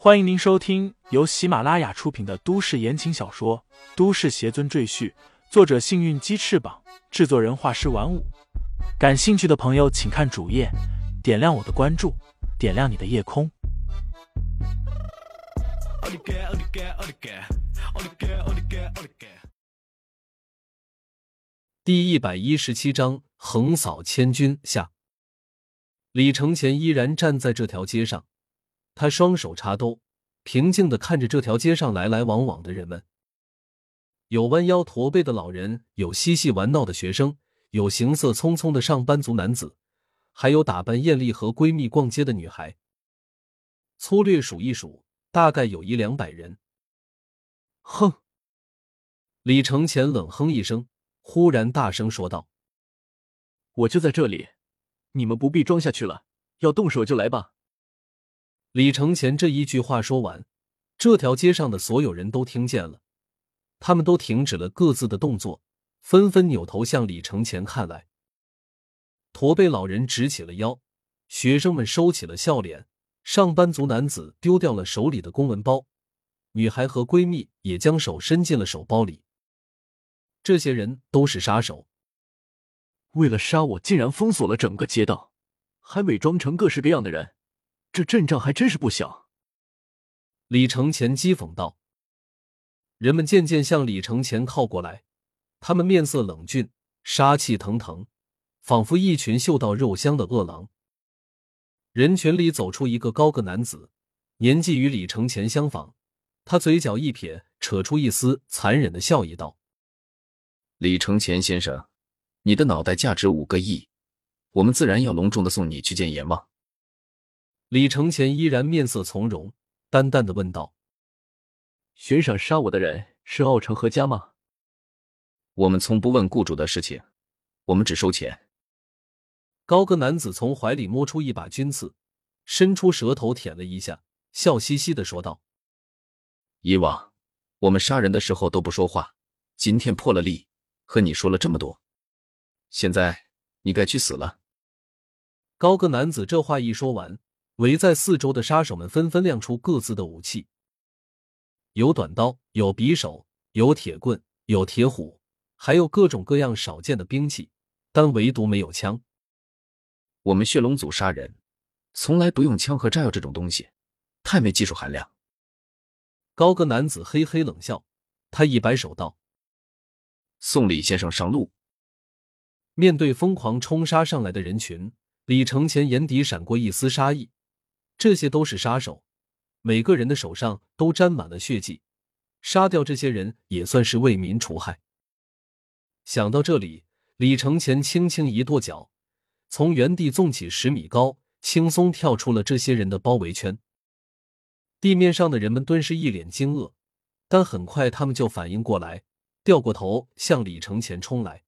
欢迎您收听由喜马拉雅出品的都市言情小说《都市邪尊赘婿》，作者：幸运鸡翅膀，制作人：画师玩五。感兴趣的朋友，请看主页，点亮我的关注，点亮你的夜空。第一百一十七章横扫千军下。李承前依然站在这条街上，他双手插兜，平静的看着这条街上来来往往的人们。有弯腰驼背的老人，有嬉戏玩闹的学生，有行色匆匆的上班族男子，还有打扮艳丽和闺蜜逛街的女孩。粗略数一数，大概有一两百人。哼！李承前冷哼一声。忽然大声说道：“我就在这里，你们不必装下去了，要动手就来吧。”李承前这一句话说完，这条街上的所有人都听见了，他们都停止了各自的动作，纷纷扭头向李承前看来。驼背老人直起了腰，学生们收起了笑脸，上班族男子丢掉了手里的公文包，女孩和闺蜜也将手伸进了手包里。这些人都是杀手，为了杀我，竟然封锁了整个街道，还伪装成各式各样的人，这阵仗还真是不小。李承前讥讽道。人们渐渐向李承前靠过来，他们面色冷峻，杀气腾腾，仿佛一群嗅到肉香的饿狼。人群里走出一个高个男子，年纪与李承前相仿，他嘴角一撇，扯出一丝残忍的笑意，道。李承前先生，你的脑袋价值五个亿，我们自然要隆重的送你去见阎王。李承前依然面色从容，淡淡的问道：“悬赏杀我的人是奥城何家吗？”我们从不问雇主的事情，我们只收钱。高个男子从怀里摸出一把军刺，伸出舌头舔了一下，笑嘻嘻的说道：“以往我们杀人的时候都不说话，今天破了例。”和你说了这么多，现在你该去死了。高个男子这话一说完，围在四周的杀手们纷纷亮出各自的武器，有短刀，有匕首，有铁棍，有铁虎，还有各种各样少见的兵器，但唯独没有枪。我们血龙组杀人，从来不用枪和炸药这种东西，太没技术含量。高个男子嘿嘿冷笑，他一摆手道。送李先生上路。面对疯狂冲杀上来的人群，李承前眼底闪过一丝杀意。这些都是杀手，每个人的手上都沾满了血迹，杀掉这些人也算是为民除害。想到这里，李承前轻轻一跺脚，从原地纵起十米高，轻松跳出了这些人的包围圈。地面上的人们顿时一脸惊愕，但很快他们就反应过来。掉过头向李承前冲来，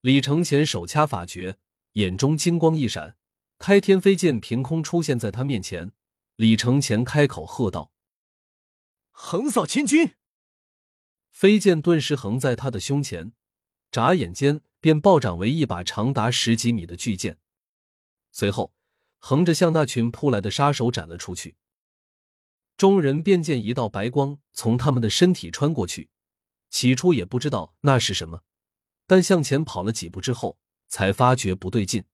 李承前手掐法诀，眼中金光一闪，开天飞剑凭空出现在他面前。李承前开口喝道：“横扫千军！”飞剑顿时横在他的胸前，眨眼间便暴涨为一把长达十几米的巨剑，随后横着向那群扑来的杀手斩了出去。众人便见一道白光从他们的身体穿过去。起初也不知道那是什么，但向前跑了几步之后，才发觉不对劲，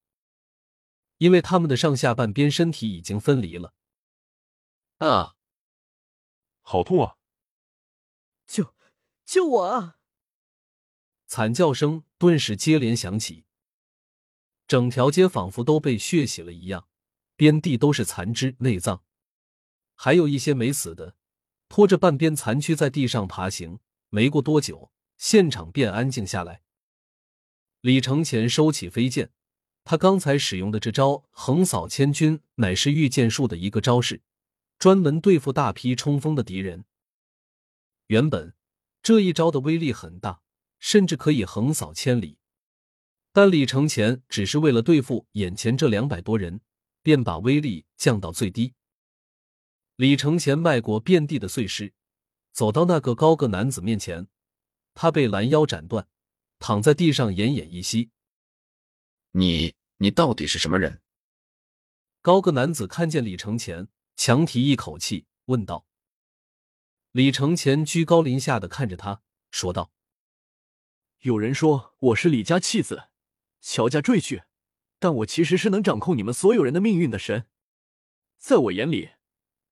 因为他们的上下半边身体已经分离了。啊！好痛啊！救救我啊！惨叫声顿时接连响起，整条街仿佛都被血洗了一样，遍地都是残肢、内脏，还有一些没死的，拖着半边残躯在地上爬行。没过多久，现场便安静下来。李承前收起飞剑，他刚才使用的这招“横扫千军”乃是御剑术的一个招式，专门对付大批冲锋的敌人。原本这一招的威力很大，甚至可以横扫千里，但李承前只是为了对付眼前这两百多人，便把威力降到最低。李承前迈过遍地的碎尸。走到那个高个男子面前，他被拦腰斩断，躺在地上奄奄一息。你你到底是什么人？高个男子看见李承前，强提一口气，问道：“李承前居高临下的看着他，说道：‘有人说我是李家弃子，乔家赘婿，但我其实是能掌控你们所有人的命运的神。在我眼里，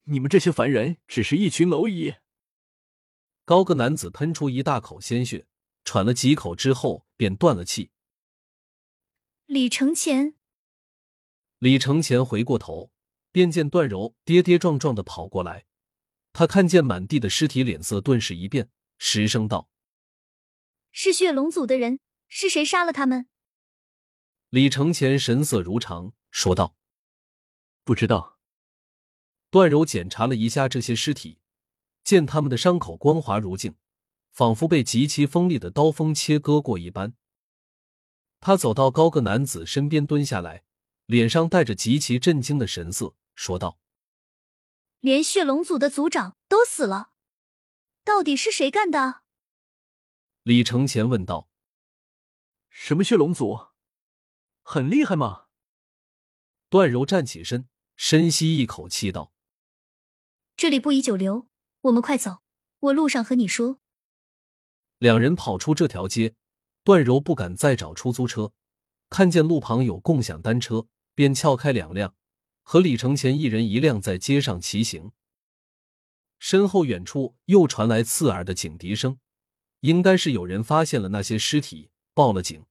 你们这些凡人只是一群蝼蚁。’”高个男子喷出一大口鲜血，喘了几口之后便断了气。李承前，李承前回过头，便见段柔跌跌撞撞的跑过来。他看见满地的尸体，脸色顿时一变，失声道：“是血龙族的人，是谁杀了他们？”李承前神色如常，说道：“不知道。”段柔检查了一下这些尸体。见他们的伤口光滑如镜，仿佛被极其锋利的刀锋切割过一般。他走到高个男子身边，蹲下来，脸上带着极其震惊的神色，说道：“连血龙族的族长都死了，到底是谁干的？”李承前问道：“什么血龙族？很厉害吗？”段柔站起身，深吸一口气道：“这里不宜久留。”我们快走，我路上和你说。两人跑出这条街，段柔不敢再找出租车，看见路旁有共享单车，便撬开两辆，和李承前一人一辆在街上骑行。身后远处又传来刺耳的警笛声，应该是有人发现了那些尸体，报了警。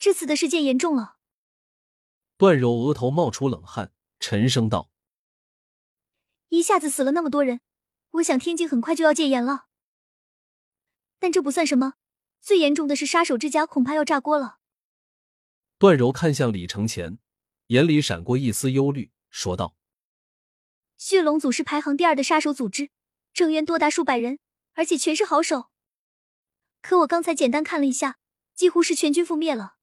这次的事件严重了。段柔额头冒出冷汗，沉声道。一下子死了那么多人，我想天津很快就要戒严了。但这不算什么，最严重的是杀手之家恐怕要炸锅了。段柔看向李承前，眼里闪过一丝忧虑，说道：“血龙组是排行第二的杀手组织，成员多达数百人，而且全是好手。可我刚才简单看了一下，几乎是全军覆灭了。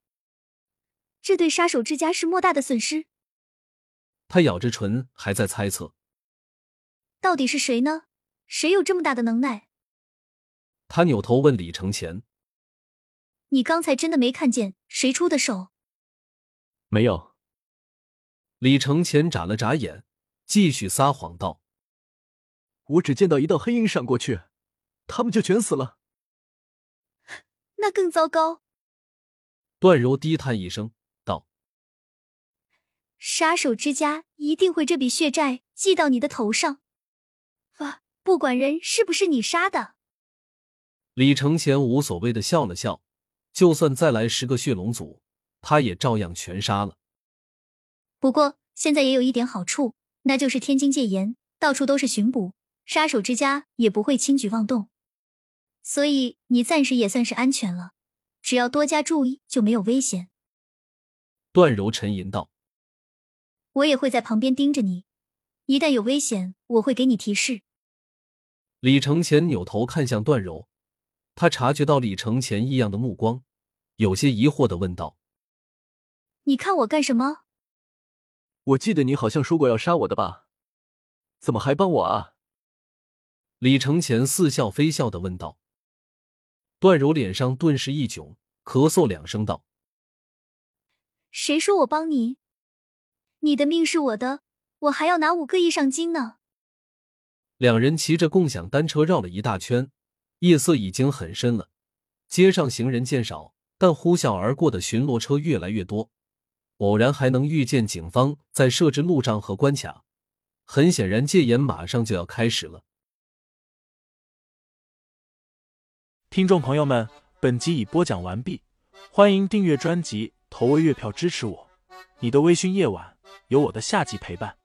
这对杀手之家是莫大的损失。”他咬着唇，还在猜测。到底是谁呢？谁有这么大的能耐？他扭头问李承前：“你刚才真的没看见谁出的手？”没有。李承前眨了眨眼，继续撒谎道：“我只见到一道黑影闪过去，他们就全死了。”那更糟糕。段柔低叹一声道：“杀手之家一定会这笔血债记到你的头上。”啊不管人是不是你杀的，李承前无所谓的笑了笑。就算再来十个血龙族，他也照样全杀了。不过现在也有一点好处，那就是天津戒严，到处都是巡捕，杀手之家也不会轻举妄动，所以你暂时也算是安全了。只要多加注意，就没有危险。段柔沉吟道：“我也会在旁边盯着你，一旦有危险，我会给你提示。”李承前扭头看向段柔，他察觉到李承前异样的目光，有些疑惑的问道：“你看我干什么？”我记得你好像说过要杀我的吧？怎么还帮我啊？李承前似笑非笑的问道。段柔脸上顿时一窘，咳嗽两声道：“谁说我帮你？你的命是我的，我还要拿五个亿赏金呢。”两人骑着共享单车绕了一大圈，夜色已经很深了，街上行人渐少，但呼啸而过的巡逻车越来越多。偶然还能遇见警方在设置路障和关卡，很显然戒严马上就要开始了。听众朋友们，本集已播讲完毕，欢迎订阅专辑，投喂月票支持我。你的微醺夜晚，有我的下集陪伴。